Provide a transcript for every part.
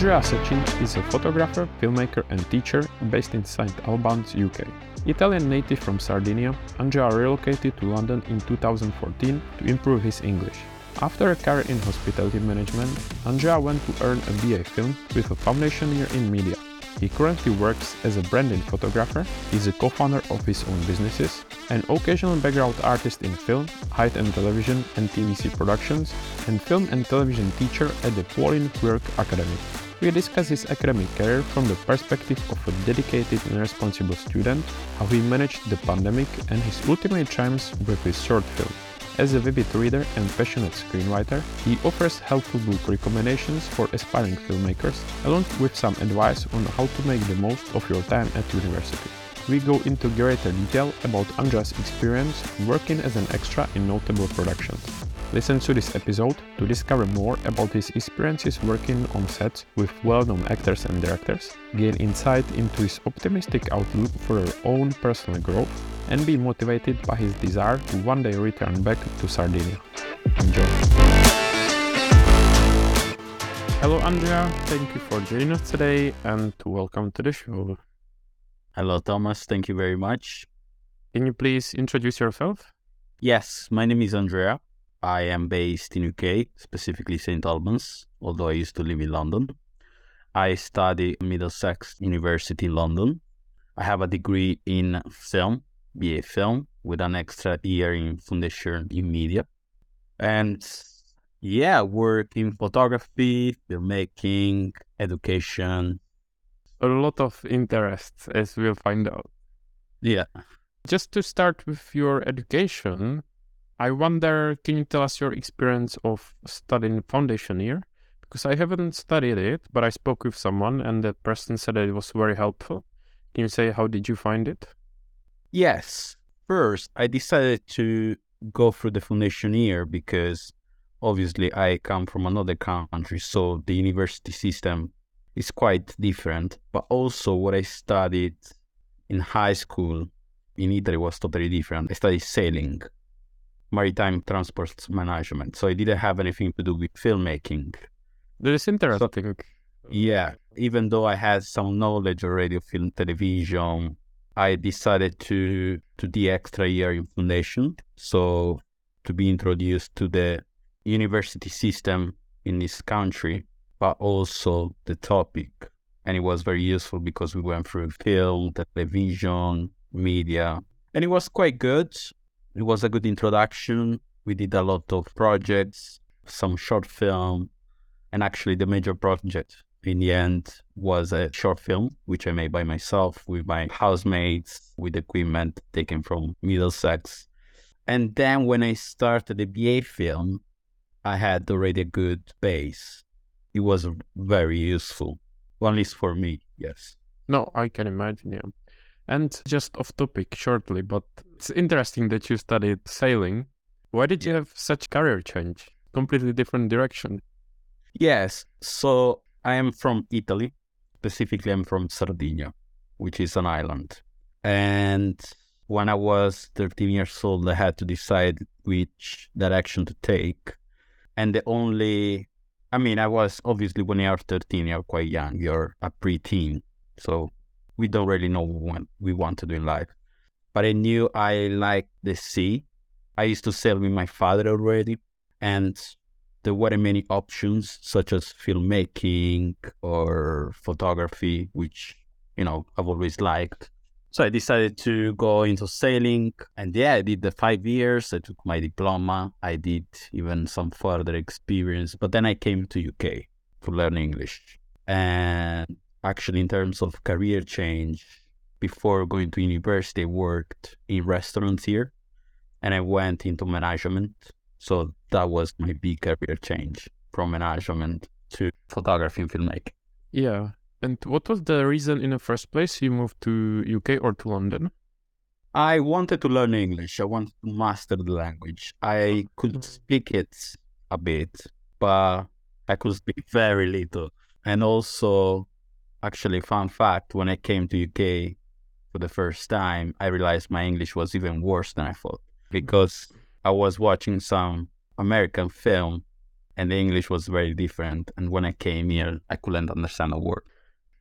Andrea Secci is a photographer, filmmaker, and teacher based in St Albans, UK. Italian native from Sardinia, Andrea relocated to London in 2014 to improve his English. After a career in hospitality management, Andrea went to earn a BA film with a foundation year in media. He currently works as a branding photographer, is a co-founder of his own businesses, an occasional background artist in film, height and television and TVC productions, and film and television teacher at the Pauline Quirke Academy. We discuss his academic career from the perspective of a dedicated and responsible student, how he managed the pandemic and his ultimate triumphs with his short film. As a vivid reader and passionate screenwriter, he offers helpful book recommendations for aspiring filmmakers, along with some advice on how to make the most of your time at university. We go into greater detail about Andrea's experience working as an extra in notable productions. Listen to this episode to discover more about his experiences working on sets with well-known actors and directors, gain insight into his optimistic outlook for her own personal growth, and be motivated by his desire to one day return back to Sardinia. Enjoy! Hello, Andrea. Thank you for joining us today and welcome to the show. Hello, Thomas. Thank you very much. Can you please introduce yourself? Yes, my name is Andrea. I am based in UK, specifically St Albans, although I used to live in London. I study Middlesex University in London. I have a degree in film, BA film, with an extra year in foundation in media. And yeah, work in photography, filmmaking, education. A lot of interests, as we'll find out. Yeah. Just to start with your education, I wonder, can you tell us your experience of studying foundation year? Because I haven't studied it, but I spoke with someone and that person said that it was very helpful. Can you say how did you find it? Yes. First, I decided to go through the foundation year because obviously I come from another country, so the university system is quite different. But also, what I studied in high school in Italy was totally different. I studied sailing maritime transport management. So it didn't have anything to do with filmmaking. That is interesting. So, yeah, even though I had some knowledge already of film, television, I decided to to the extra year in foundation. So to be introduced to the university system in this country, but also the topic. And it was very useful because we went through film, television, media, and it was quite good. It was a good introduction. We did a lot of projects, some short film, and actually the major project in the end was a short film which I made by myself with my housemates with equipment taken from Middlesex. And then when I started the BA film, I had already a good base. It was very useful, at least for me, yes. No, I can imagine, yeah. And just off topic shortly, but it's interesting that you studied sailing. Why did you have such career change? Completely different direction. Yes. So I am from Italy. Specifically, I'm from Sardinia, which is an island. And when I was 13 years old, I had to decide which direction to take. And the only, I mean, I was obviously when you're 13, you're quite young, you're a preteen. So we don't really know what we want to do in life. But I knew I liked the sea. I used to sail with my father already, and there weren't many options such as filmmaking or photography, which you know I've always liked. So I decided to go into sailing, and yeah, I did the five years. I took my diploma. I did even some further experience, but then I came to UK to learn English, and actually in terms of career change before going to university worked in restaurants here and i went into management. So that was my big career change from management to photography and filmmaking. Yeah. And what was the reason in the first place you moved to uk or to london? I wanted to learn english. I wanted to master the language. I could mm-hmm. speak it a bit but i could speak very little. And also Actually, fun fact: when I came to UK for the first time, I realized my English was even worse than I thought because I was watching some American film, and the English was very different. And when I came here, I couldn't understand a word.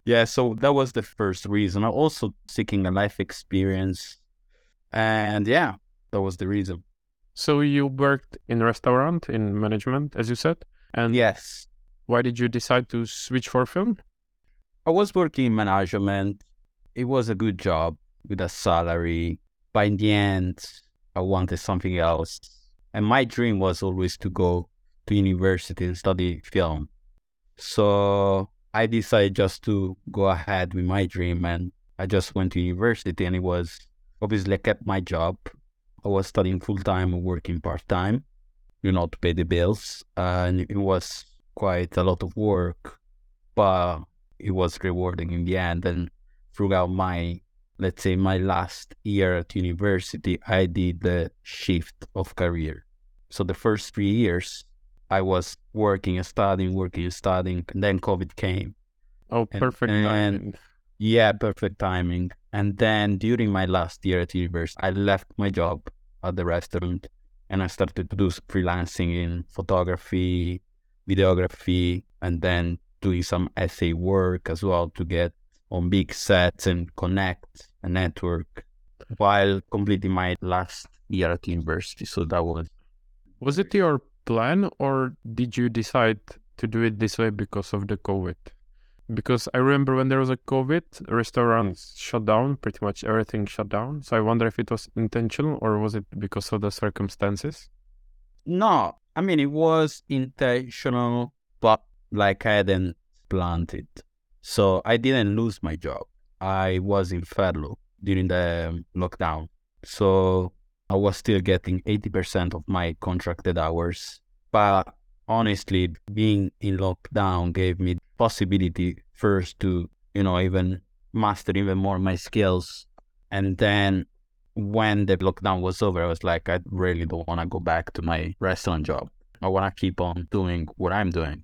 Yeah, so that was the first reason. I also seeking a life experience, and yeah, that was the reason. So you worked in restaurant in management, as you said, and Yes, why did you decide to switch for film? I was working in management. It was a good job with a salary. But in the end, I wanted something else. And my dream was always to go to university and study film. So I decided just to go ahead with my dream and I just went to university and it was obviously I kept my job. I was studying full time and working part time, you know, to pay the bills. And it was quite a lot of work, but it was rewarding in the end. And throughout my, let's say, my last year at university, I did the shift of career. So the first three years, I was working and studying, working and studying, and then COVID came. Oh, And- perfect. and- timing. Yeah, perfect timing. And then during my last year at university, I left my job at the restaurant and I started to do freelancing in photography, videography, and then doing some SA work as well to get on big sets and connect a network while completing my last year at university. So that was Was it your plan or did you decide to do it this way because of the COVID? Because I remember when there was a COVID, restaurants shut down, pretty much everything shut down. So I wonder if it was intentional or was it because of the circumstances? No, I mean it was intentional, but like I hadn't planned it. So I didn't lose my job. I was in furlough during the um, lockdown. So I was still getting 80% of my contracted hours. But honestly, being in lockdown gave me possibility first to, you know, even master even more my skills. And then when the lockdown was over, I was like, I really don't want to go back to my restaurant job. I want to keep on doing what I'm doing.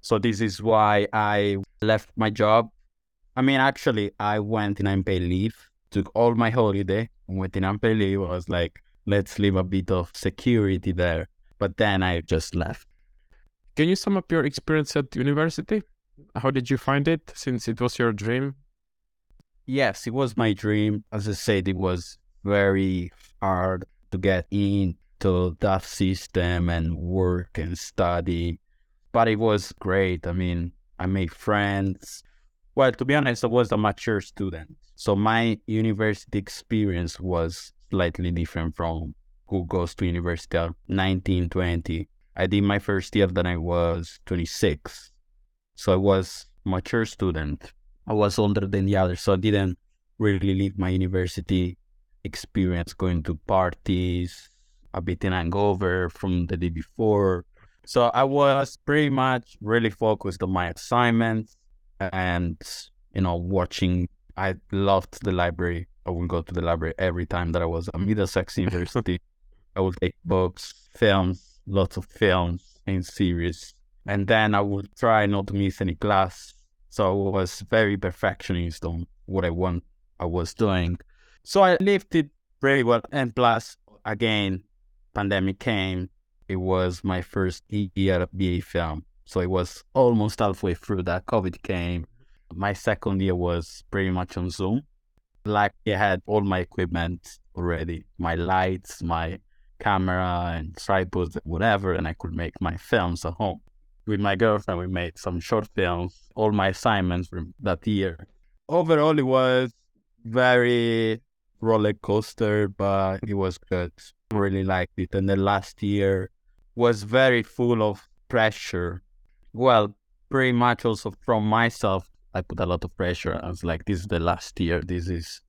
So this is why I left my job. I mean, actually, I went in unpaid leave, took all my holiday, went in unpaid leave. I was like, let's leave a bit of security there. But then I just left. Can you sum up your experience at university? How did you find it since it was your dream? Yes, it was my dream. As I said, it was very hard to get into that system and work and study, but it was great. I mean, I made friends. Well, to be honest, I was a mature student. So my university experience was slightly different from who goes to university at 19, 20. I did my first year that I was 26. So I was mature student. I was older than the others, so I didn't really live my university experience going to parties, a bit in hangover from the day before. So I was pretty much really focused on my assignments and, you know, watching. I loved the library. I would go to the library every time that I was at mm-hmm. Middlesex University. I would take books, films, lots of films and series. And then I would try not to miss any class. So I was very perfectionist on what I want I was doing. So I lived it very well. And plus, again, pandemic came. It was my first year of BA film. So it was almost halfway through that COVID came. My second year was pretty much on Zoom. Like I had all my equipment already, my lights, my camera and tripods, whatever, and I could make my films at home. With my girlfriend, we made some short films, all my assignments from that year. Overall, it was very roller coaster, but it was good. Really liked it. And the last year was very full of pressure. Well, pretty much also from myself, I put a lot of pressure. I was like, this is the last year. This is.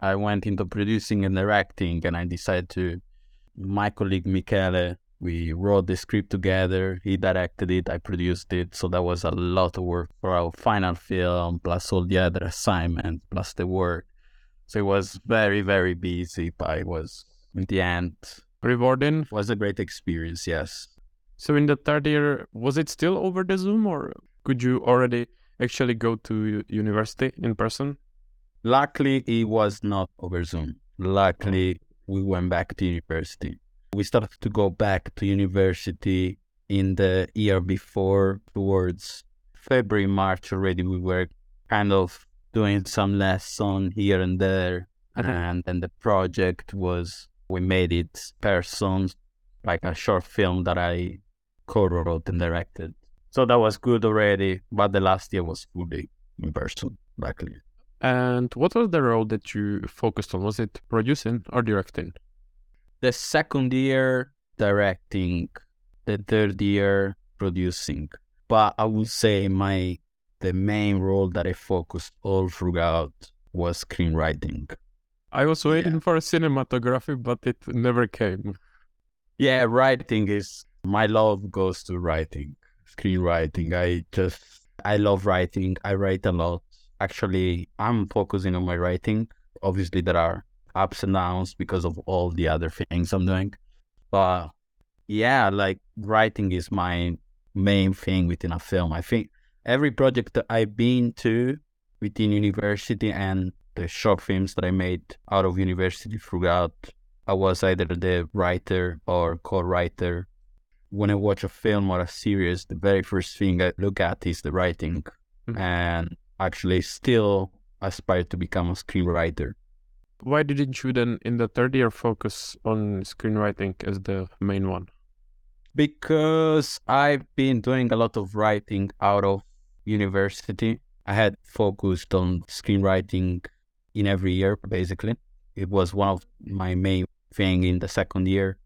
I went into producing and directing, and I decided to. My colleague Michele, we wrote the script together. He directed it. I produced it. So that was a lot of work for our final film, plus all the other assignments, plus the work. So it was very, very busy, but it was in the end Rewarding. was a great experience. Yes. So in the third year, was it still over the Zoom or could you already actually go to university in person? Luckily, it was not over Zoom. Luckily, we went back to university. We started to go back to university in the year before, towards February, March already, we were kind of doing some lesson here and there. Mhm. And then the project was, we made it persons, like a short film that I co-wrote and directed. So that was good already, but the last year was fully in person, luckily. And what was the role that you focused on? Was it producing or directing? The second year directing, the third year producing. But I would say my the main role that I focused all throughout was screenwriting. I was waiting for a cinematography, but it never came. Yeah, writing is my love goes to writing, screenwriting. I just I love writing. I write a lot. Actually, I'm focusing on my writing. Obviously, there are ups and downs because of all the other things I'm doing. But yeah, like writing is my main thing within a film. I think every project that I've been to within university and the short films that I made out of university throughout, I was either the writer or co-writer. When I watch a film or a series, the very first thing I look at is the writing, Mhm. and actually still aspire to become a screenwriter. Why didn't you then, in the third year, focus on screenwriting as the main one? Because I've been doing a lot of writing out of university. I had focused on screenwriting in every year, basically. It was one of my main thing in the second year.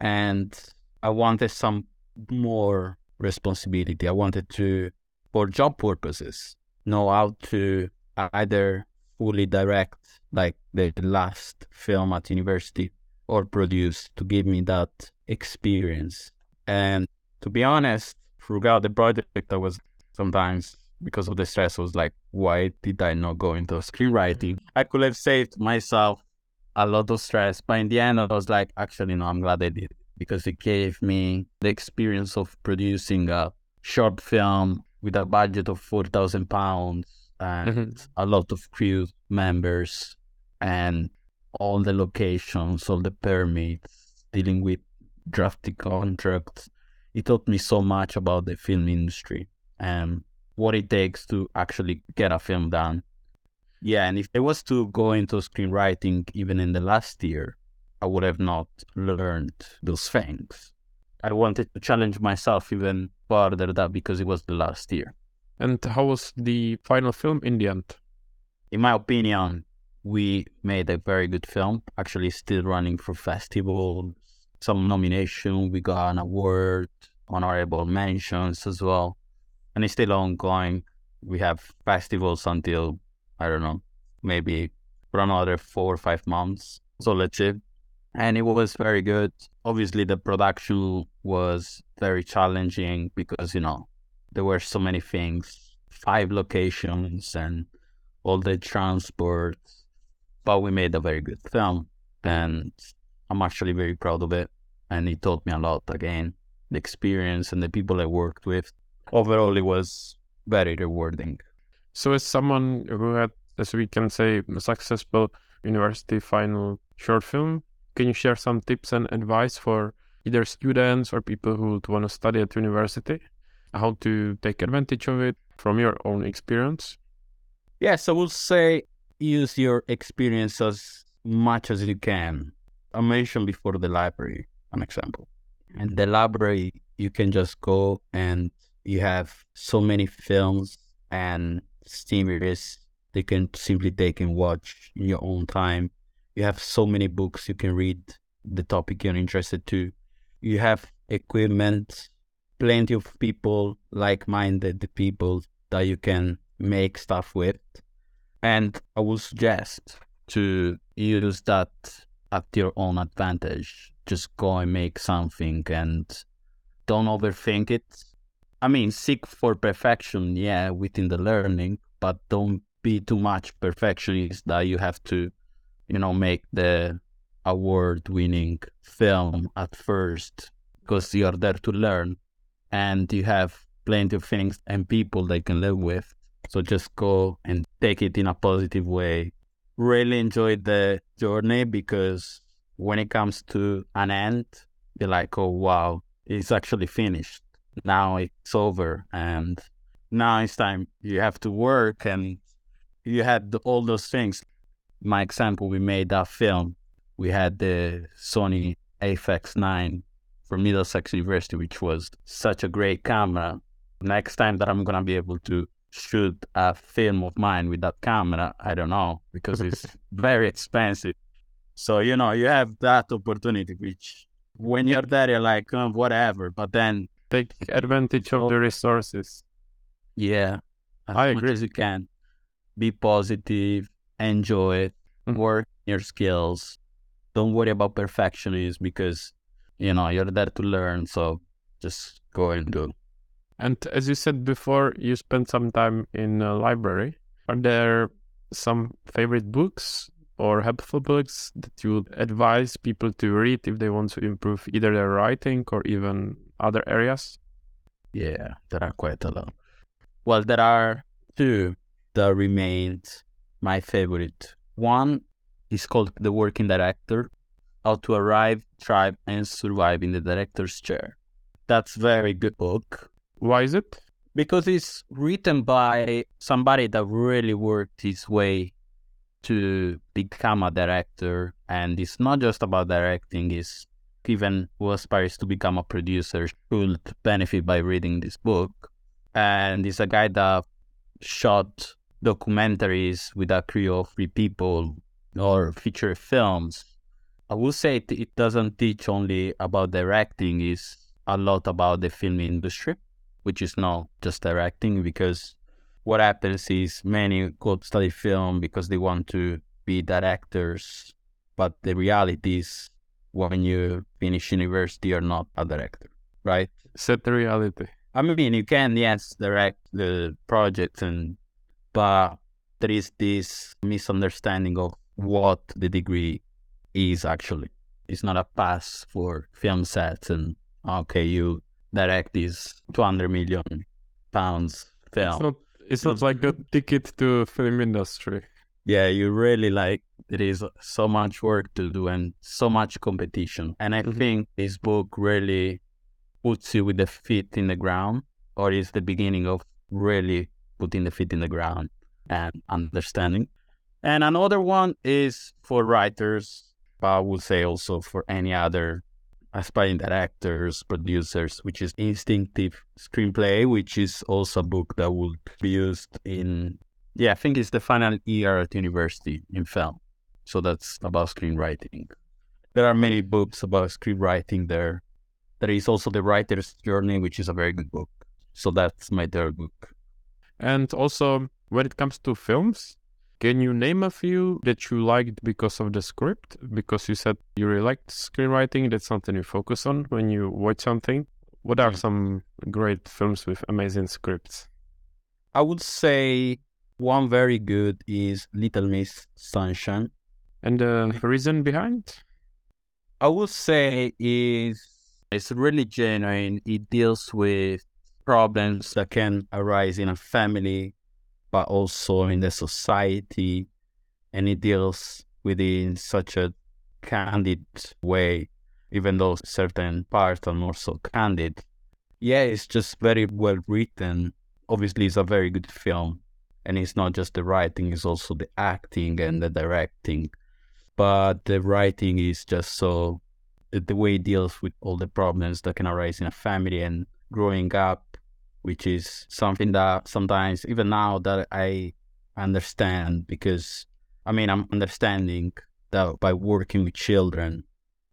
And I wanted some more responsibility. I wanted to, for job purposes, know how to either fully direct like the last film at university or produce to give me that experience. And to be honest, throughout the project, I was sometimes because of the stress, I was like, why did I not go into screenwriting? I could have saved myself a lot of stress, but in the end, I was like, actually, no, I'm glad I did because it gave me the experience of producing a short film with a budget of four thousand pounds and Mhm. a lot of crew members and all the locations, all the permits, dealing with drafting contracts. It taught me so much about the film industry and what it takes to actually get a film done. Yeah, and if I was to go into screenwriting even in the last year, I would have not learned those things. I wanted to challenge myself even further that because it was the last year. And how was the final film in the end? in my opinion, we made a very good film. Actually, still running for festivals, some nomination. We got an award, honorable mentions as well, and it's still ongoing. We have festivals until I don't know, maybe for another four or five months. So let's see. And it was very good. Obviously, the production was very challenging because you know there were so many things, five locations, and all the transport. But we made a very good film, and I'm actually very proud of it. And it taught me a lot again, the experience and the people I worked with. Overall, it was very rewarding. So, as someone who had, as we can say, a successful university final short film, can you share some tips and advice for either students or people who would want to study at university? How to take advantage of it from your own experience? Yes, I would say use your experience as much as you can. I mentioned before the library, an example. And the library, you can just go and you have so many films and series they can simply take and watch in your own time. You have so many books you can read the topic you're interested to. You have equipment, plenty of people, like-minded people that you can make stuff with. And I would suggest to use that at your own advantage. Just go and make something and don't overthink it. I mean, seek for perfection, yeah, within the learning, but don't be too much perfectionist that you have to, you know, make the award winning film at first because you're there to learn and you have plenty of things and people they can live with. So just go and take it in a positive way. Really enjoy the journey because when it comes to an end, you're like, oh wow, it's actually finished. Now it's over and now it's time you have to work and you had the, all those things. My example, we made that film. We had the Sony AFX 9 for Middlesex University, which was such a great camera. Next time that I'm to be able to shoot a film of mine with that camera, I don't know, because it's very expensive. So, you know, you have that opportunity, which when you're there, you're like, oh, whatever. But then take advantage of the resources. Yeah, as I much agree. as you can. Be positive, enjoy it, Mhm. work your skills. Don't worry about perfectionism because you know you're there to learn. So just go and do. And as you said before, you spent some time in a library. Are there some favorite books or helpful books that you would advise people to read if they want to improve either their writing or even other areas? Yeah, there are quite a lot. Well, there are two that remained my favorite. One is called The Working Director How to Arrive, Thrive, and Survive in the Director's Chair. That's very good book Why is it? because it's written by somebody that really worked his way to become a director. And it's not just about directing, it's even who aspires to become a producer should benefit by reading this book. And it's a guy that shot documentaries with a crew of three people or feature films. I would say it, it doesn't teach only about directing, it's a lot about the film industry, which is not just directing because what happens is many go study film because they want to be directors, but the reality is when you finish university, you're not a director, right? Set the reality. I mean, you can yes direct the project, and but there is this misunderstanding of what the degree is actually. It's not a pass for film sets, and okay, you direct this two hundred million pounds film. It's not it's not mm. like a ticket to film industry. Yeah, you really like there is so much work to do and so much competition. And I Mhm. think this book really puts you with the feet in the ground, or is the beginning of really putting the feet in the ground and understanding. And another one is for writers, but I would say also for any other aspiring directors, producers, which is Instinctive Screenplay, which is also a book that would be used in yeah, I think it's the final year at university in film. So that's about screenwriting. There are many books about screenwriting there. There is also The Writer's Journey, which is a very good book. So that's my third book. And also, when it comes to films, can you name a few that you liked because of the script? Because you said you really liked screenwriting, that's something you focus on when you watch something. What are some great films with amazing scripts? I would say one very good is Little Miss Sunshine. And uh, the reason behind? I would say is it's really genuine. It deals with problems that can arise in a family, but also in the society, and it deals with it in such a candid way, even though certain parts are not so candid. Yeah, it's just very well written. Obviously, it's a very good film, and it's not just the writing; it's also the acting and the directing. But the writing is just so the way it deals with all the problems that can arise in a family and growing up, which is something that sometimes even now that I understand because I mean I'm understanding that by working with children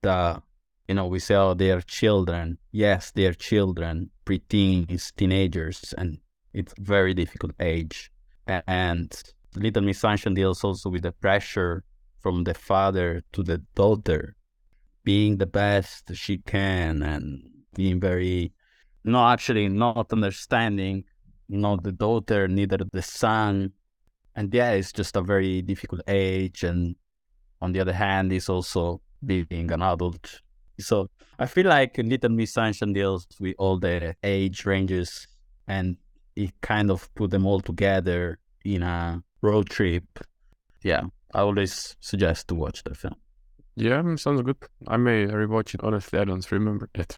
that you know we say oh they are children. Yes they are children preteens teenagers and it's very difficult age and little miss sunshine deals also with the pressure from the father to the daughter, being the best she can and being very, no, actually not understanding, not the daughter, neither the son. And yeah, it's just a very difficult age. And on the other hand, it's also being an adult. So I feel like Little Miss Sunshine deals with all the age ranges and it kind of put them all together in a road trip. Yeah, I always suggest to watch the film. Yeah, mm, sounds good. I may rewatch it. Honestly, I don't remember it.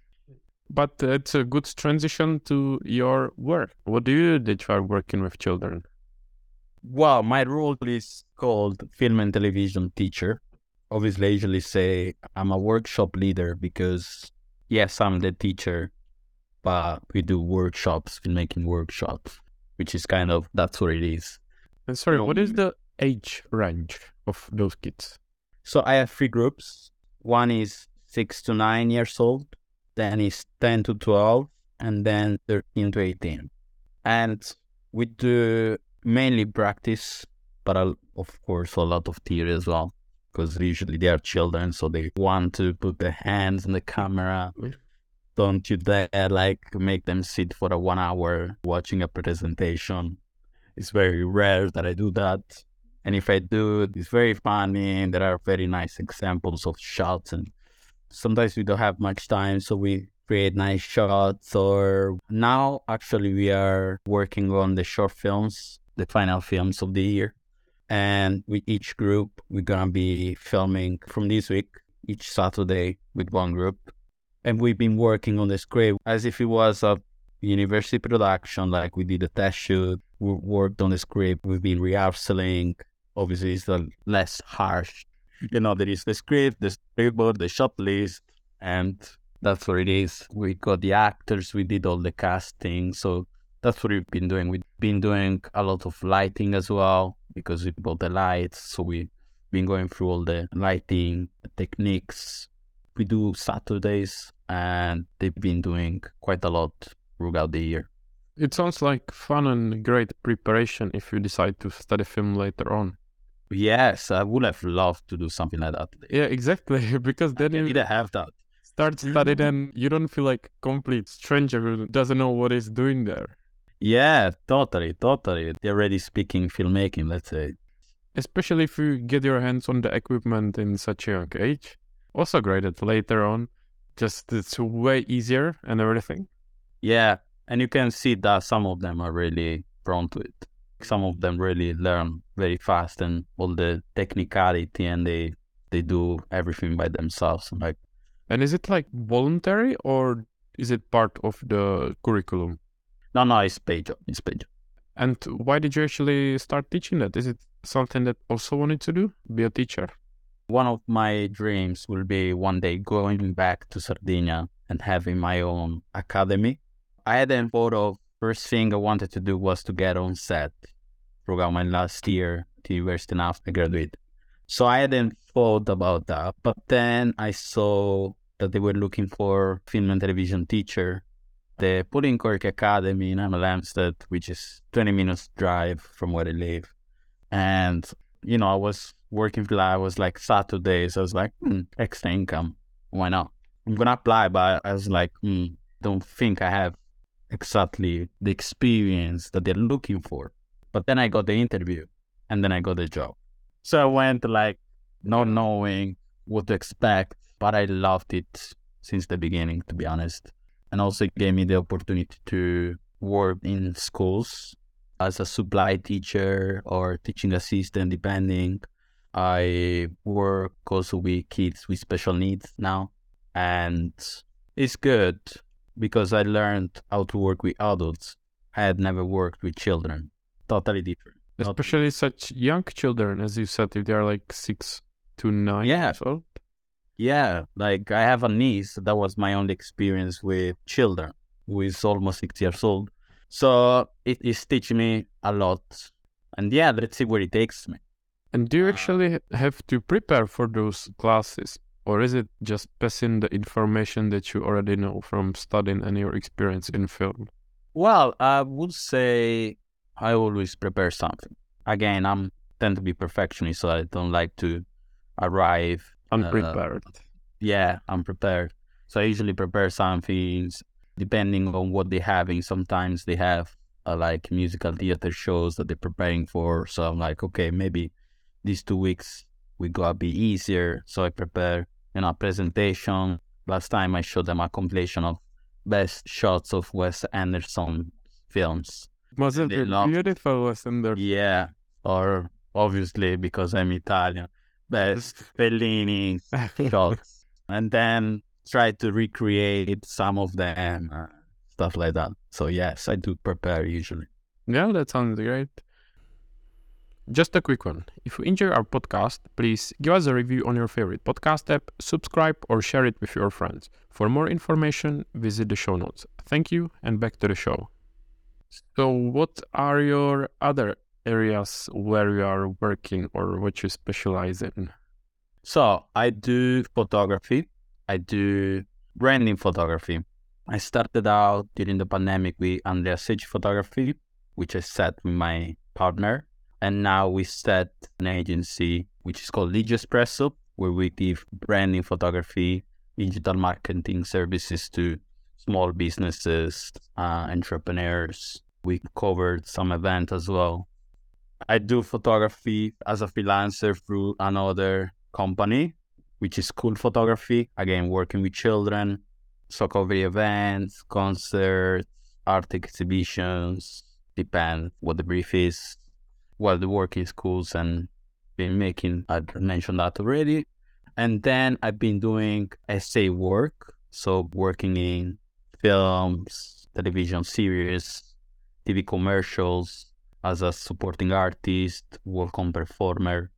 But it's a good transition to your work. What do you do while working with children? Well, my role is called film and television teacher. Obviously, I usually say I'm a workshop leader because, yes, I'm the teacher, but we do workshops, filmmaking workshops, which is kind of that's what it is. And sorry, what is the age range of those kids? So I have three groups. One is six to nine years old, then is 10 to 12, and then 13 to 18. And we do mainly practice, but of course, a lot of theory as well, because usually they are children, so they want to put their hands in the camera. Don't you dare like make them sit for a one hour watching a presentation. It's very rare that I do that. And if I do, it's very funny. And there are very nice examples of shots. And sometimes we don't have much time, so we create nice shots. Or now, actually, we are working on the short films the final films of the year. And with each group, we're going to be filming from this week, each Saturday with one group. And we've been working on the script as if it was a university production, like we did a test shoot, we worked on the script, we've been rehearsing. Obviously, it's a less harsh. You know, there is the script, the storyboard, the shot list, and that's what it is. We got the actors, we did all the casting. So that's what we've been doing. We've been doing a lot of lighting as well because we bought the lights. So we've been going through all the lighting techniques. We do Saturdays and they've been doing quite a lot throughout the year. It sounds like fun and great preparation if you decide to study film later on. Yes, I would have loved to do something like that. Yeah, exactly. Because then I you didn't have that. start studying and you don't feel like complete stranger who doesn't know what he's doing there. Yeah, totally, totally. They're already speaking filmmaking, let's say. Especially if you get your hands on the equipment in such a young age. Also great that later on, just it's way easier and everything. Yeah, and you can see that some of them are really prone to it. Some of them really learn very fast and all the technicality and they they do everything by themselves. Like And is it like voluntary or is it part of the curriculum? no no it's paid job. It's paid job. And why did you actually start teaching that? Is it something that also wanted to do? Be a teacher? One of my dreams will be one day going back to Sardinia and having my own academy. I hadn't thought of first thing I wanted to do was to get on set throughout my last year at university and after I. So I hadn't thought about that. But then I saw that they were looking for film and television teacher. The Pauline Quirke Academy in Hemel Hempstead, which is 20 minutes drive from where I live. And, you know, I was working for that. I was like Saturdays. I was like, hmm, extra income. Why not? I'm to apply, but I was like, hmm, don't think I have exactly the experience that they're looking for. But then I got the interview and then I got the job. So I went like not knowing what to expect, but I loved it since the beginning, to be honest. And also it gave me the opportunity to work in schools as a supply teacher or teaching assistant, depending. I work also with kids with special needs now. And it's good because I learned how to work with adults. I had never worked with children. Totally different. Not- Especially such young children, as you said, if they are like six to nine Yeah. years old. Yeah, like I have a niece. That was my only experience with children, who is almost six years old. So it is teaching me a lot. And yeah, let's see where it takes me. And do you Uh, actually have to prepare for those classes? Or is it just passing the information that you already know from studying and your experience in film? Well, I would say I always prepare something. Again, I'm tend to be perfectionist, so I don't like to arrive Unprepared. yeah, I'm prepared. So I usually prepare some things depending on what they're having. Sometimes they have uh, like musical theater shows that they're preparing for. So I'm like, okay, maybe these two weeks we gotta be easier. So I prepare, you know, a presentation. Last time I showed them a compilation of best shots of Wes Anderson films. Wasn't it love- beautiful, wasn't there? Yeah, or obviously because I'm Italian, best Fellini shots. And then try to recreate some of them, uh, stuff like that. So yes, I do prepare usually. Yeah, that sounds great. Just a quick one. If you enjoy our podcast, please give us a review on your favorite podcast app, subscribe, or share it with your friends. For more information, visit the show notes. Thank you, and back to the show. So, what are your other areas where you are working or what you specialize in? So, I do photography, I do branding photography. I started out during the pandemic with Andrea Secci Photography, which I set with my partner and now we set an agency which is called Legio Espresso, where we give branding photography, digital marketing services to small businesses, uh, entrepreneurs. We covered some events as well. I do photography as a freelancer through another company, which is Cool Photography. Again, working with children, so cover events, concerts, art exhibitions, depend what the brief is while the work in schools and been making, I mentioned that already. And then I've been doing SA work. So working in films, television series, TV commercials as a supporting artist, work-on performer.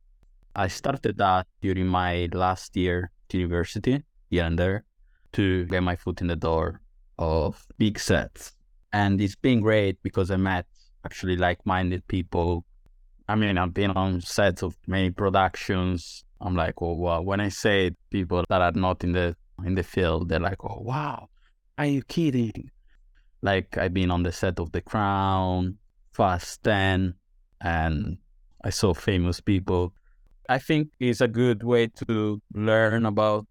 I started that during my last year at university, here and there, to get my foot in the door of big sets. And it's been great because I met actually like-minded people I mean, I've been on sets of many productions. I'm like, oh wow. When I say people that are not in the in the field, they're like, oh wow, are you kidding? Like I've been on the set of The Crown, Fast Ten, and I saw famous people. I think it's a good way to learn about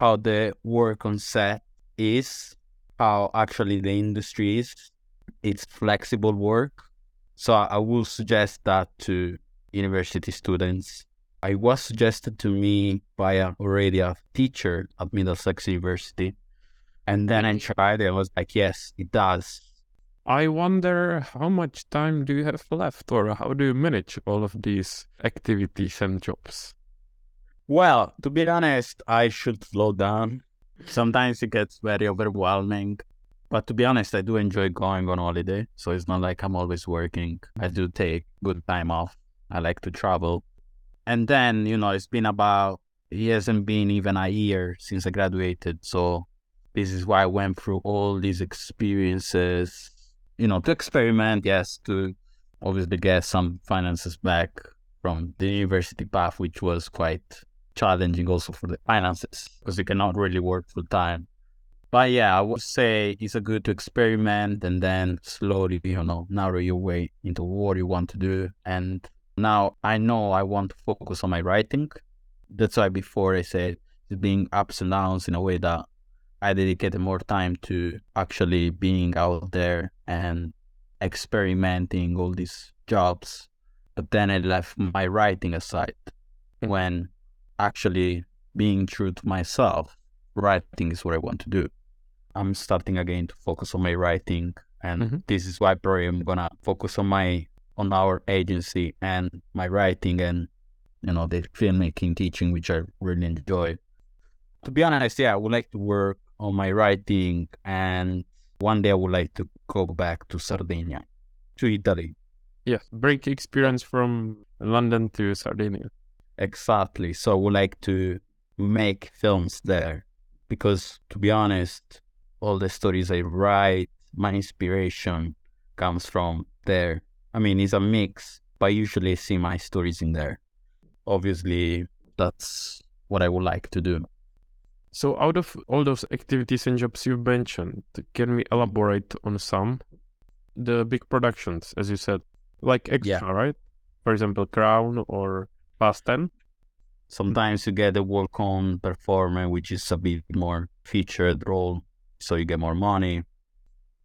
how the work on set is, how actually the industry is. It's flexible work so I will suggest that to university students. I was suggested to me by a, already a teacher at Middlesex University. And then I tried it. I was like, yes, it does. I wonder how much time do you have left or how do you manage all of these activities and jobs? Well, to be honest, I should slow down. Sometimes it gets very overwhelming. But to be honest, I do enjoy going on holiday. So it's not like I'm always working. I do take good time off. I like to travel. And then, you know, it's been about, it hasn't been even a year since I graduated. So this is why I went through all these experiences, you know, to experiment, yes, to obviously get some finances back from the university path, which was quite challenging also for the finances because you cannot really work full time but yeah, I would say it's a good to experiment and then slowly, you know, narrow your way into what you want to do. And now I know I want to focus on my writing. That's why before I said it's being ups and downs in a way that I dedicated more time to actually being out there and experimenting all these jobs. But then I left my writing aside when actually being true to myself, writing is what I want to do. I'm starting again to focus on my writing, and mm-hmm. this is why probably I'm gonna focus on my on our agency and my writing and you know the filmmaking teaching, which I really enjoy. To be honest, yeah, I would like to work on my writing, and one day I would like to go back to Sardinia, to Italy. Yeah, break experience from London to Sardinia. Exactly. So I would like to make films there because, to be honest, all the stories I write, my inspiration comes from there. I mean, it's a mix, but I usually see my stories in there. Obviously, that's what I would like to do. So, out of all those activities and jobs you mentioned, can we elaborate on some? The big productions, as you said, like extra, yeah. right? For example, Crown or Fast 10. Sometimes you get a work on performer, which is a bit more featured role so you get more money.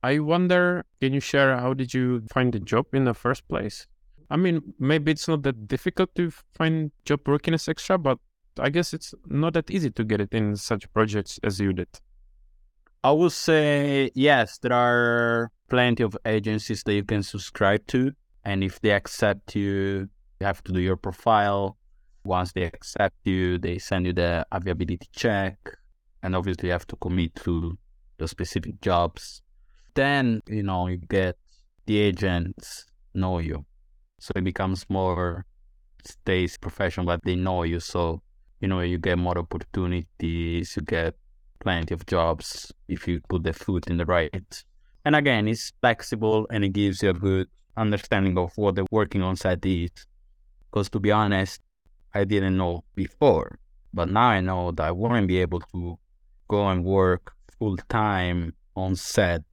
I wonder, can you share how did you find the job in the first place? I mean, maybe it's not that difficult to find job working as extra, but I guess it's not that easy to get it in such projects as you did. I would say yes, there are plenty of agencies that you can subscribe to, and if they accept you, you have to do your profile. Once they accept you, they send you the availability check, and obviously you have to commit to the specific jobs. Then, you know, you get the agents know you. So it becomes more stays professional, but they know you. So, you know, you get more opportunities, you get plenty of jobs if you put the foot in the right. And again, it's flexible and it gives you a good understanding of what the working on site is. Because to be honest, I didn't know before, but now I know that I wouldn't be able to go and work full time on set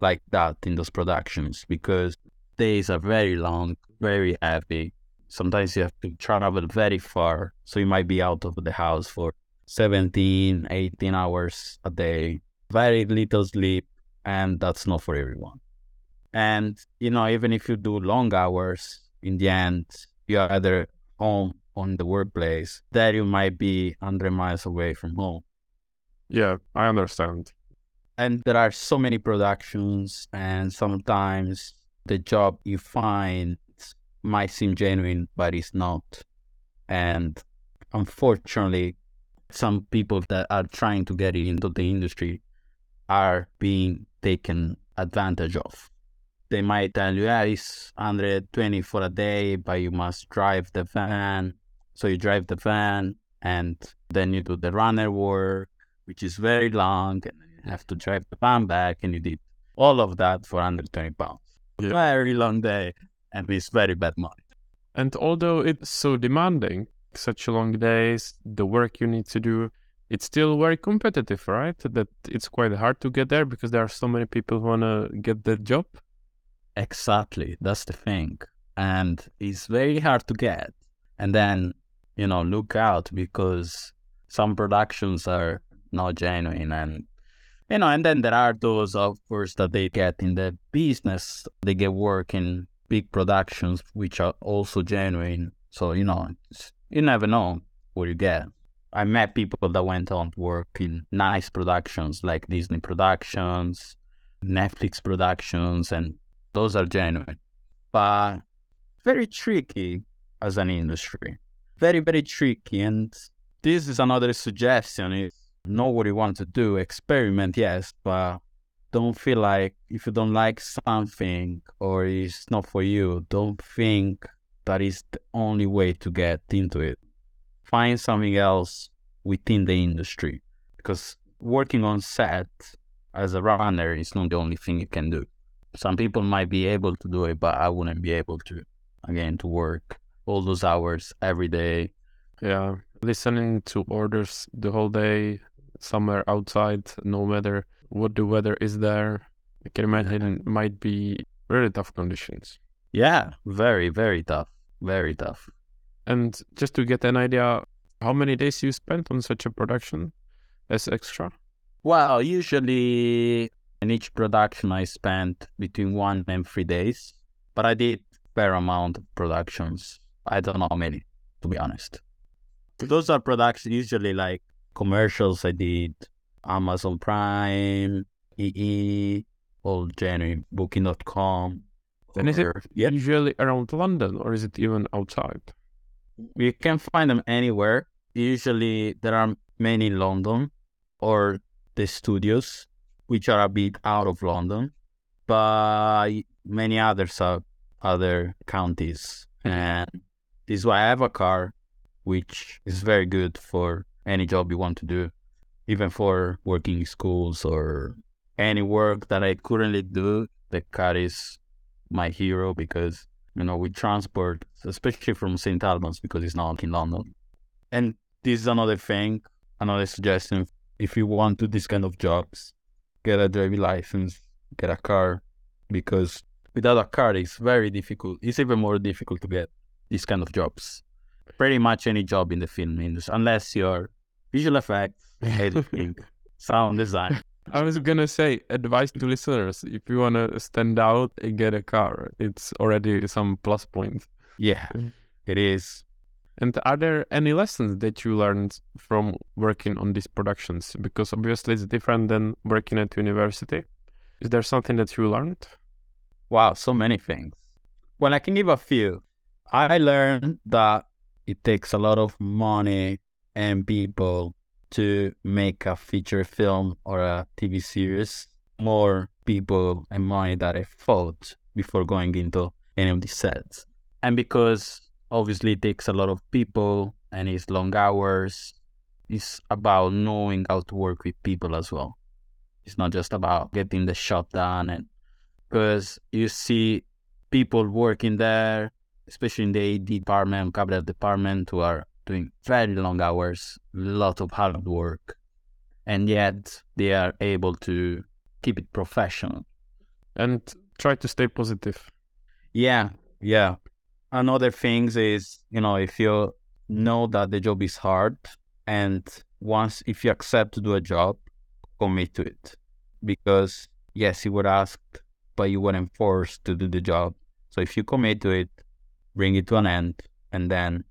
like that in those productions because days are very long, very heavy. Sometimes you have to travel very far. So you might be out of the house for 17, 18 hours a day, very little sleep, and that's not for everyone. And, you know, even if you do long hours, in the end, you're either home on the workplace, that you might be 100 miles away from home. Yeah, I understand. And there are so many productions, and sometimes the job you find might seem genuine, but it's not. And unfortunately, some people that are trying to get into the industry are being taken advantage of. They might tell you, yeah, it's 120 for a day, but you must drive the van. So you drive the van and then you do the runner work, which is very long, and you have to drive the van back, and you did all of that for 120 pounds. Yeah. Very long day, and it's very bad money. And although it's so demanding, such long days, the work you need to do, it's still very competitive, right? That it's quite hard to get there because there are so many people who want to get that job. Exactly. That's the thing. And it's very hard to get. And then, you know, look out because some productions are not genuine and you know, and then there are those of course that they get in the business, they get work in big productions which are also genuine. So, you know, you never know what you get. I met people that went on to work in nice productions like Disney productions, Netflix productions, and those are genuine. But very tricky as an industry. Very, very tricky. And this is another suggestion is know what you want to do, experiment, yes, but don't feel like if you don't like something or it's not for you, don't think that is the only way to get into it. Find something else within the industry because working on set as a runner is not the only thing you can do. Some people might be able to do it, but I wouldn't be able to. Again, to work all those hours every day. Yeah, listening to orders the whole day, somewhere outside, no matter what the weather is there. I can imagine it might be really tough conditions. Yeah, very, very tough. Very tough. And just to get an idea, how many days you spent on such a production as extra? Well, usually in each production I spent between one and three days, but I did fair amount of productions. I don't know how many, to be honest. Those are productions usually like commercials I did, Amazon Prime, EE, all genuine, booking.com. And is it yeah. usually around London or is it even outside? You can find them anywhere. Usually there are many in London or the studios, which are a bit out of London, but many others are other counties. Hmm. And this is why I have a car, which is very good for any job you want to do, even for working in schools or any work that I currently do. The car is my hero because you know we transport, especially from St Albans because it's not in London. And this is another thing, another suggestion. If you want to this kind of jobs, get a driving license, get a car, because without a car, it's very difficult. It's even more difficult to get these kind of jobs. Pretty much any job in the film industry, unless you're visual effects, editing, sound design. I was gonna say advice to listeners: if you wanna stand out and get a car, it's already some plus points. Yeah, it is. And are there any lessons that you learned from working on these productions? Because obviously it's different than working at university. Is there something that you learned? Wow, so many things. Well, I can give a few. I learned that it takes a lot of money and people to make a feature film or a TV series, more people and money that I thought before going into any of these sets. And because obviously it takes a lot of people and it's long hours, it's about knowing how to work with people as well. It's not just about getting the shot done and because you see people working there, especially in the AD department, capital department, who are doing very long hours, a lot of hard work, and yet they are able to keep it professional and try to stay positive. Yeah, yeah. Another thing is you know if you know that the job is hard and once if you accept to do a job, commit to it because yes, you were asked, but you weren't forced to do the job. So if you commit to it, bring it to an end, and then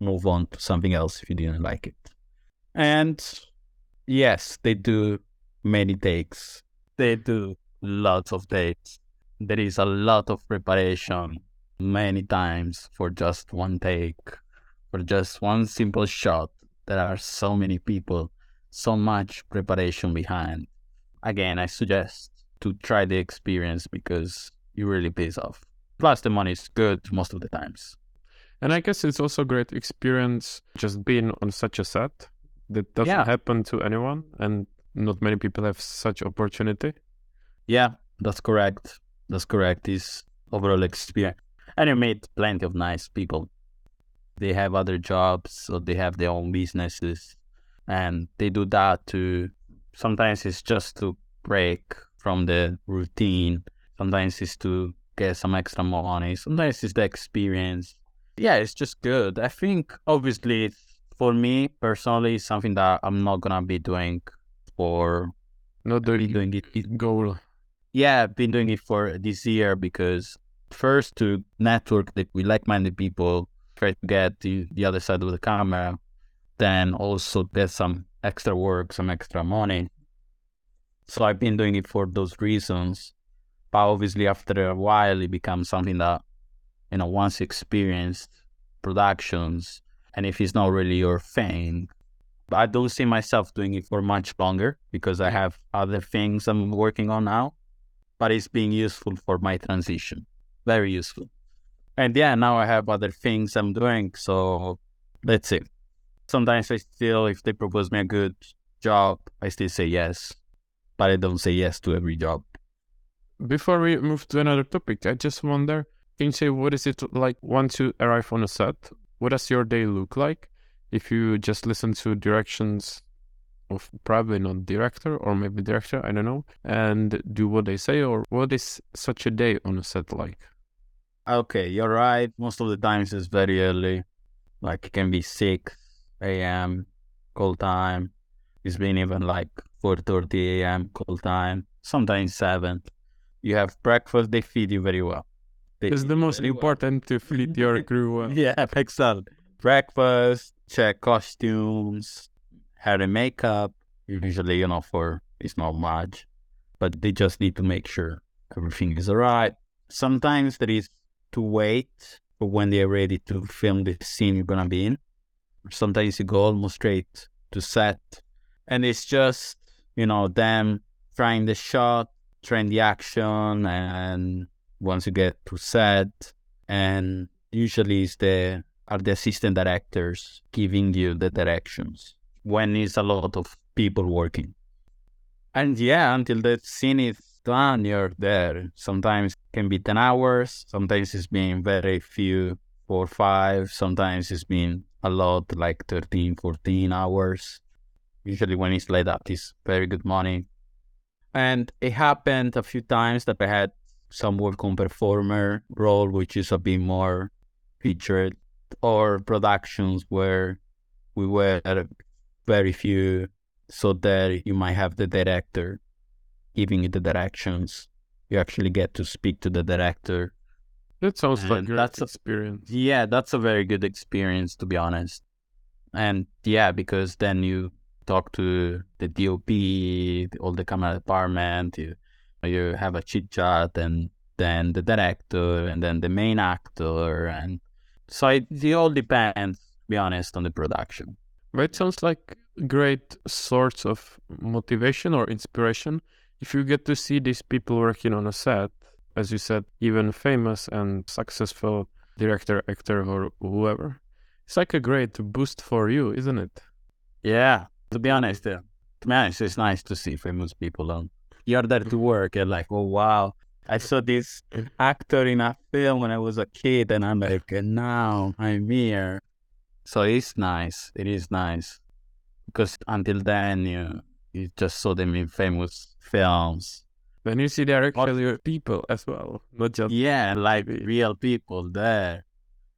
move on to something else if you didn't like it. And yes, they do many takes. They do lots of takes. There is a lot of preparation many times for just one take, for just one simple shot. There are so many people, so much preparation behind. Again, I suggest to try the experience because it really pays off. Plus, the money is good most of the times. And I guess it's also a great experience just being on such a set that doesn't Yeah. happen to anyone, and not many people have such opportunity. Yeah, that's correct. That's correct. Is overall experience, and I met plenty of nice people. They have other jobs, or they have their own businesses, and they do that to. Sometimes it's just to break from the routine. Sometimes it's to get some extra money. Sometimes it's the experience. Yeah, it's just good. I think obviously for me personally, it's something that I'm not gonna be doing for Not be doing it, it goal. yeah, I've been doing it for this year because first to network with like-minded people, try to get the, the other side of the camera, then also get some extra work, some extra money. So I've been doing it for those reasons. But obviously, after a while, it becomes something that, you know, once experienced productions, and if it's not really your thing, but I don't see myself doing it for much longer because I have other things I'm working on now but it's being useful for my transition. Very useful. And yeah, now I have other things I'm doing. So let's see. Sometimes I still, if they propose me a good job, I still say yes, but I don't say yes to every job. Before we move to another topic, I just wonder can you say what is it like once you arrive on a set? What does your day look like? If you just listen to directions of probably not director or maybe director, I don't know, and do what they say, or what is such a day on a set like? Okay, you're right. Most of the times it's very early. Like it can be 6 a.m. call time. It's been even like 4.30 a.m. call time. Sometimes 7. You have breakfast. They feed you very well. They It's the most very well. important to feed your crew well. Yeah, excellent. Breakfast, check costumes, hair and makeup. Usually, you know, for it's not much, but they just need to make sure everything is alright. Sometimes there is to wait for when they're ready to film the scene you're gonna be in. Sometimes you go almost straight to set, and it's just you know them trying the shot, trying the action, and once you get to set, and usually it's the are the assistant directors giving you the directions when it's a lot of people working. And yeah, until the scene is done, you're there. Sometimes can be 10 hours, sometimes it's been very few, four, five, sometimes it's been a lot, like 13, 14 hours. Usually when it's like that, it's very good money. And it happened a few times that I had some work on performer role, which is a bit more featured, or productions where we were at a very few. So that you might have the director giving you the directions. You actually get to speak to the director. That sounds like a And great that's a- experience. Yeah, that's a very good experience to be honest. And yeah, because then you talk to the DOP, all the camera department, you you have a chit chat and then the director and then the main actor and so it, it all depends, to be honest, on the production. But it sounds like great source of motivation or inspiration if you get to see these people working on a set, as you said, even famous and successful director, actor, or whoever. It's like a great boost for you, isn't it? Yeah, to be honest, uh, to be honest, it's nice to see famous people on. You're there to work and like, oh wow, I saw this actor in a film when I was a kid, and I'm like, and now I'm here. So it's nice. It is nice because until then, you you just saw them in famous films. Then you see they're actually people as well, not just Yeah, like real people there,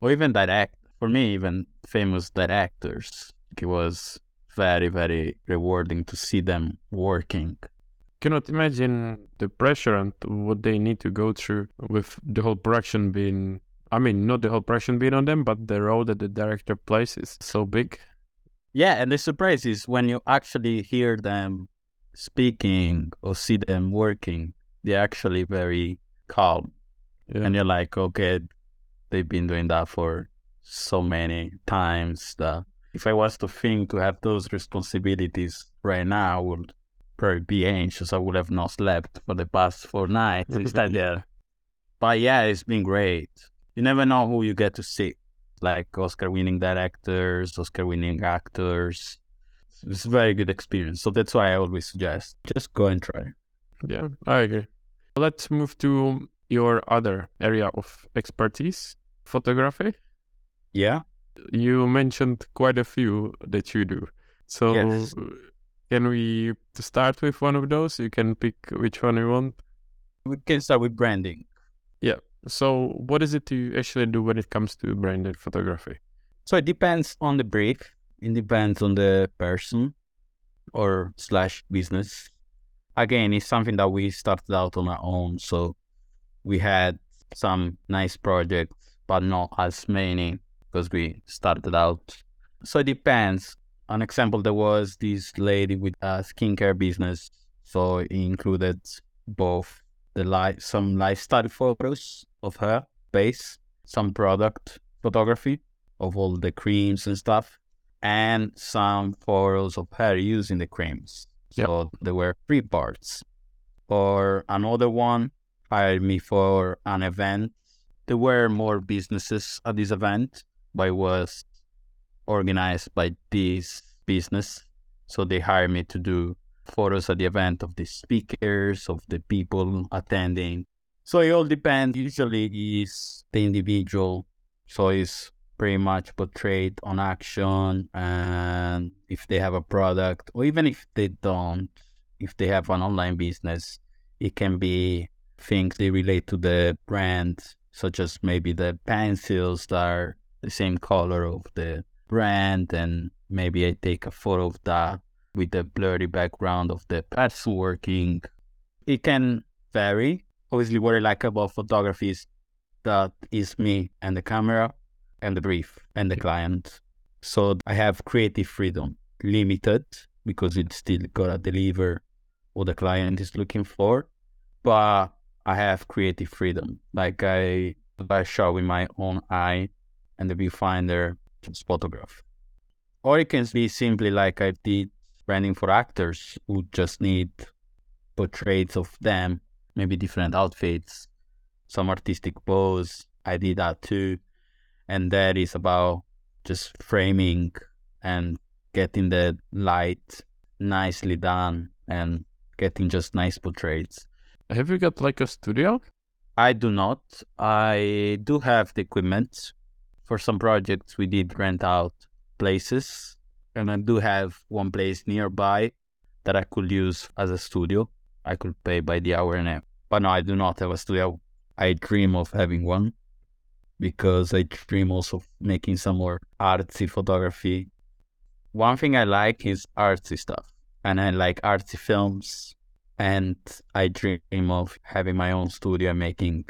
or even direct. For me, even famous directors. It was very, very rewarding to see them working. cannot imagine the pressure and what they need to go through with the whole production being I mean not the whole production being on them, but the role that the director plays is so big. Yeah, and the surprise is when you actually hear them speaking or see them working, they're actually very calm. Yeah. And you're like, okay, they've been doing that for so many times that if I was to think to have those responsibilities right now, I would probably be anxious. I would have not slept for the past four nights instead there. But yeah, it's been great. You never know who you get to see. Like Oscar winning directors, Oscar winning actors. It's a very good experience. So that's why I always suggest just go and try. Yeah, I agree. Let's move to your other area of expertise, photography. Yeah. You mentioned quite a few that you do. So Yes. can we start with one of those? You can pick which one you want. We can start with branding. Yeah. So what is it you actually do when it comes to branded photography? So it depends on the brief. It depends on the person or slash business. Again, it's something that we started out on our own. So we had some nice projects, but not as many because we started out. So it depends. An example, there was this lady with a skincare business. So it included both the li- some lifestyle photos of her base, some product photography of all the creams and stuff, and some photos of her using the creams. Yep. So there were three parts. Or another one hired me for an event. There were more businesses at this event, it was organized by this business. So they hired me to do photos at the event of the speakers, of the people attending. So it all depends. Usually is the individual. So it's pretty much portrayed on action and if they have a product or even if they don't, if they have an online business, it can be things they relate to the brand, such as maybe the pencils that are the same color of the brand and maybe I take a photo of that with the blurry background of the pencil working. It can vary. Obviously, what I like about photography is that is me and the camera and the brief and the client. So I have creative freedom, limited because it's still gotta deliver what the client is looking for, but I have creative freedom. Like I, I shot with my own eye and the viewfinder, just photograph. Or it can be simply like I did branding for actors who just need portraits of them, maybe different outfits, some artistic pose. I did that too. And that is about just framing and getting the light nicely done and getting just nice portraits. Have you got like a studio? I do not. I do have the equipment. For some projects, we did rent out places, and I do have one place nearby that I could use as a studio. I could pay by the hour and a. But no, I do not have a studio. I dream of having one because I dream also of making some more artsy photography. One thing I like is artsy stuff, and I like artsy films. And I dream of having my own studio and making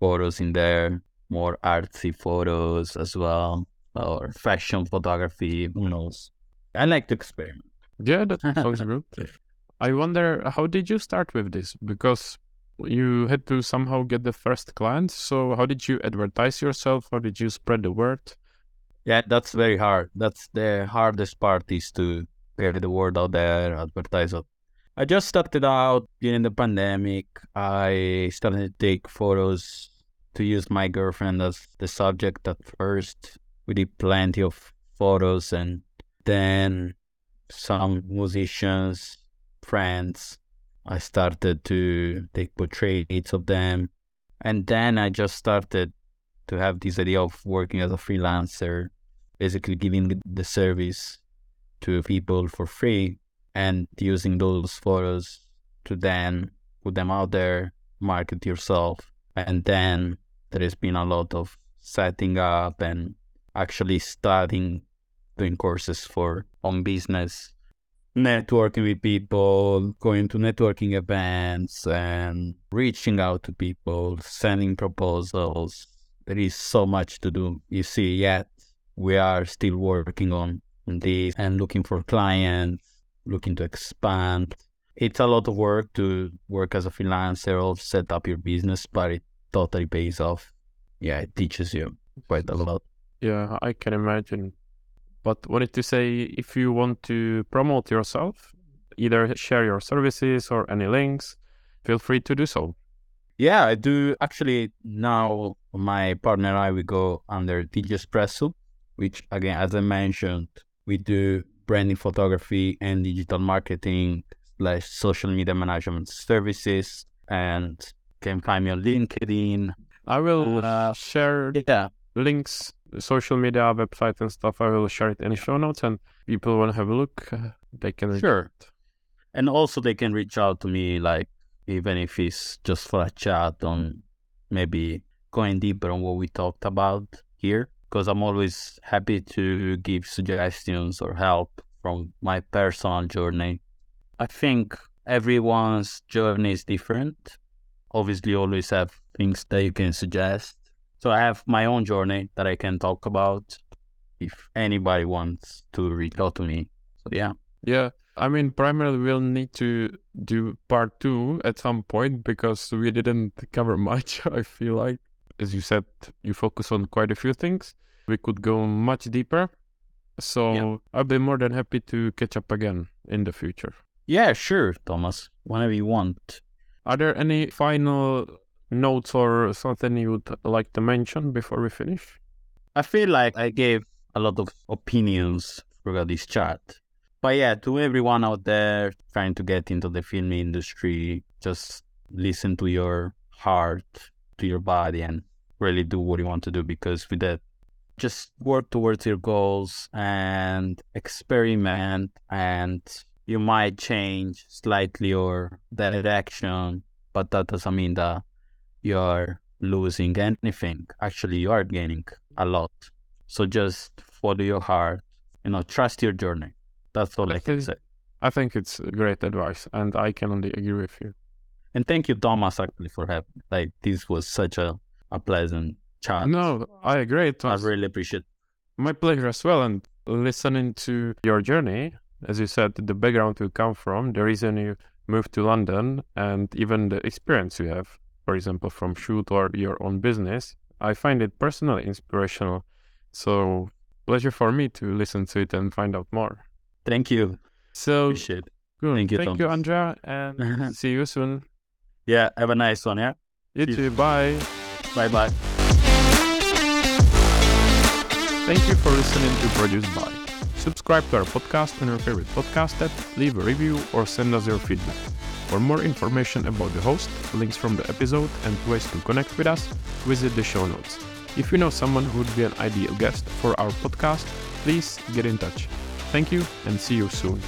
photos in there, more artsy photos as well, or fashion photography. Who knows? I like to experiment. Yeah, that sounds good. I wonder how did you start with this? Because you had to somehow get the first clients. So how did you advertise yourself? How did you spread the word? Yeah, that's very hard. That's the hardest part is to get the word out there, advertise it. I just started out during the pandemic. I started to take photos to use my girlfriend as the subject at first. We did plenty of photos and then some musicians, friends. I started to take portraits of them. And then I just started to have this idea of working as a freelancer, basically giving the service to people for free and using those photos to then put them out there, market yourself. And then there has been a lot of setting up and actually studying, doing courses for on business, networking with people, going to networking events and reaching out to people, sending proposals. There is so much to do. You see, yet we are still working on this and looking for clients, looking to expand. It's a lot of work to work as a freelancer or set up your business, but it totally pays off. Yeah, it teaches you quite a lot. Yeah, I can imagine. But wanted to say if you want to promote yourself, either share your services or any links, feel free to do so. Yeah, I do. Actually, now my partner and I, we go under DJ Espresso, which again, as I mentioned, we do branding photography and digital marketing slash social media management services and can find me on LinkedIn. I will uh, share Yeah. links, social media, website, and stuff. I will share it in the show notes, and people want to have a look, uh, they can. Sure. And also they can reach out to me like even if it's just for a chat on maybe going deeper on what we talked about here. Because I'm always happy to give suggestions or help from my personal journey. I think everyone's journey is different. Obviously, always have things that you can suggest. So I have my own journey that I can talk about if anybody wants to reach out to me. So yeah. Yeah, I mean, primarily we'll need to do part two at some point because we didn't cover much. I feel like, as you said, you focus on quite a few things. We could go much deeper. So Yeah. I'll be more than happy to catch up again in the future. Yeah, sure, Thomas. Whenever you want. Are there any final notes or something you would like to mention before we finish? I feel like I gave a lot of opinions throughout this chat. But yeah, to everyone out there trying to get into the film industry, just listen to your heart, to your body, and really do what you want to do because with that, just work towards your goals and experiment and you might change slightly your direction, but that doesn't mean that you're losing anything. Actually, you are gaining a lot. So just follow your heart, you know, trust your journey. That's all I can say. I think it's great advice, and I can only agree with you. And thank you, Thomas, actually, for having like this was such a, a pleasant chat. No, I agree. It I really appreciate my pleasure as well. And listening to your journey, as you said, the background you come from, the reason you moved to London, and even the experience you have, for example, from shoot or your own business, I find it personally inspirational. So, pleasure for me to listen to it and find out more. Thank you. So, Appreciate it. good. Thank you, Thank you, Andrea, and see you soon. Yeah, have a nice one, yeah? You See you too. Bye. Bye bye. Thank you for listening to Produce By. Subscribe to our podcast on your favorite podcast app, leave a review, or send us your feedback. For more information about the host, links from the episode, and ways to connect with us, visit the show notes. If you know someone who would be an ideal guest for our podcast, please get in touch. Thank you and see you soon.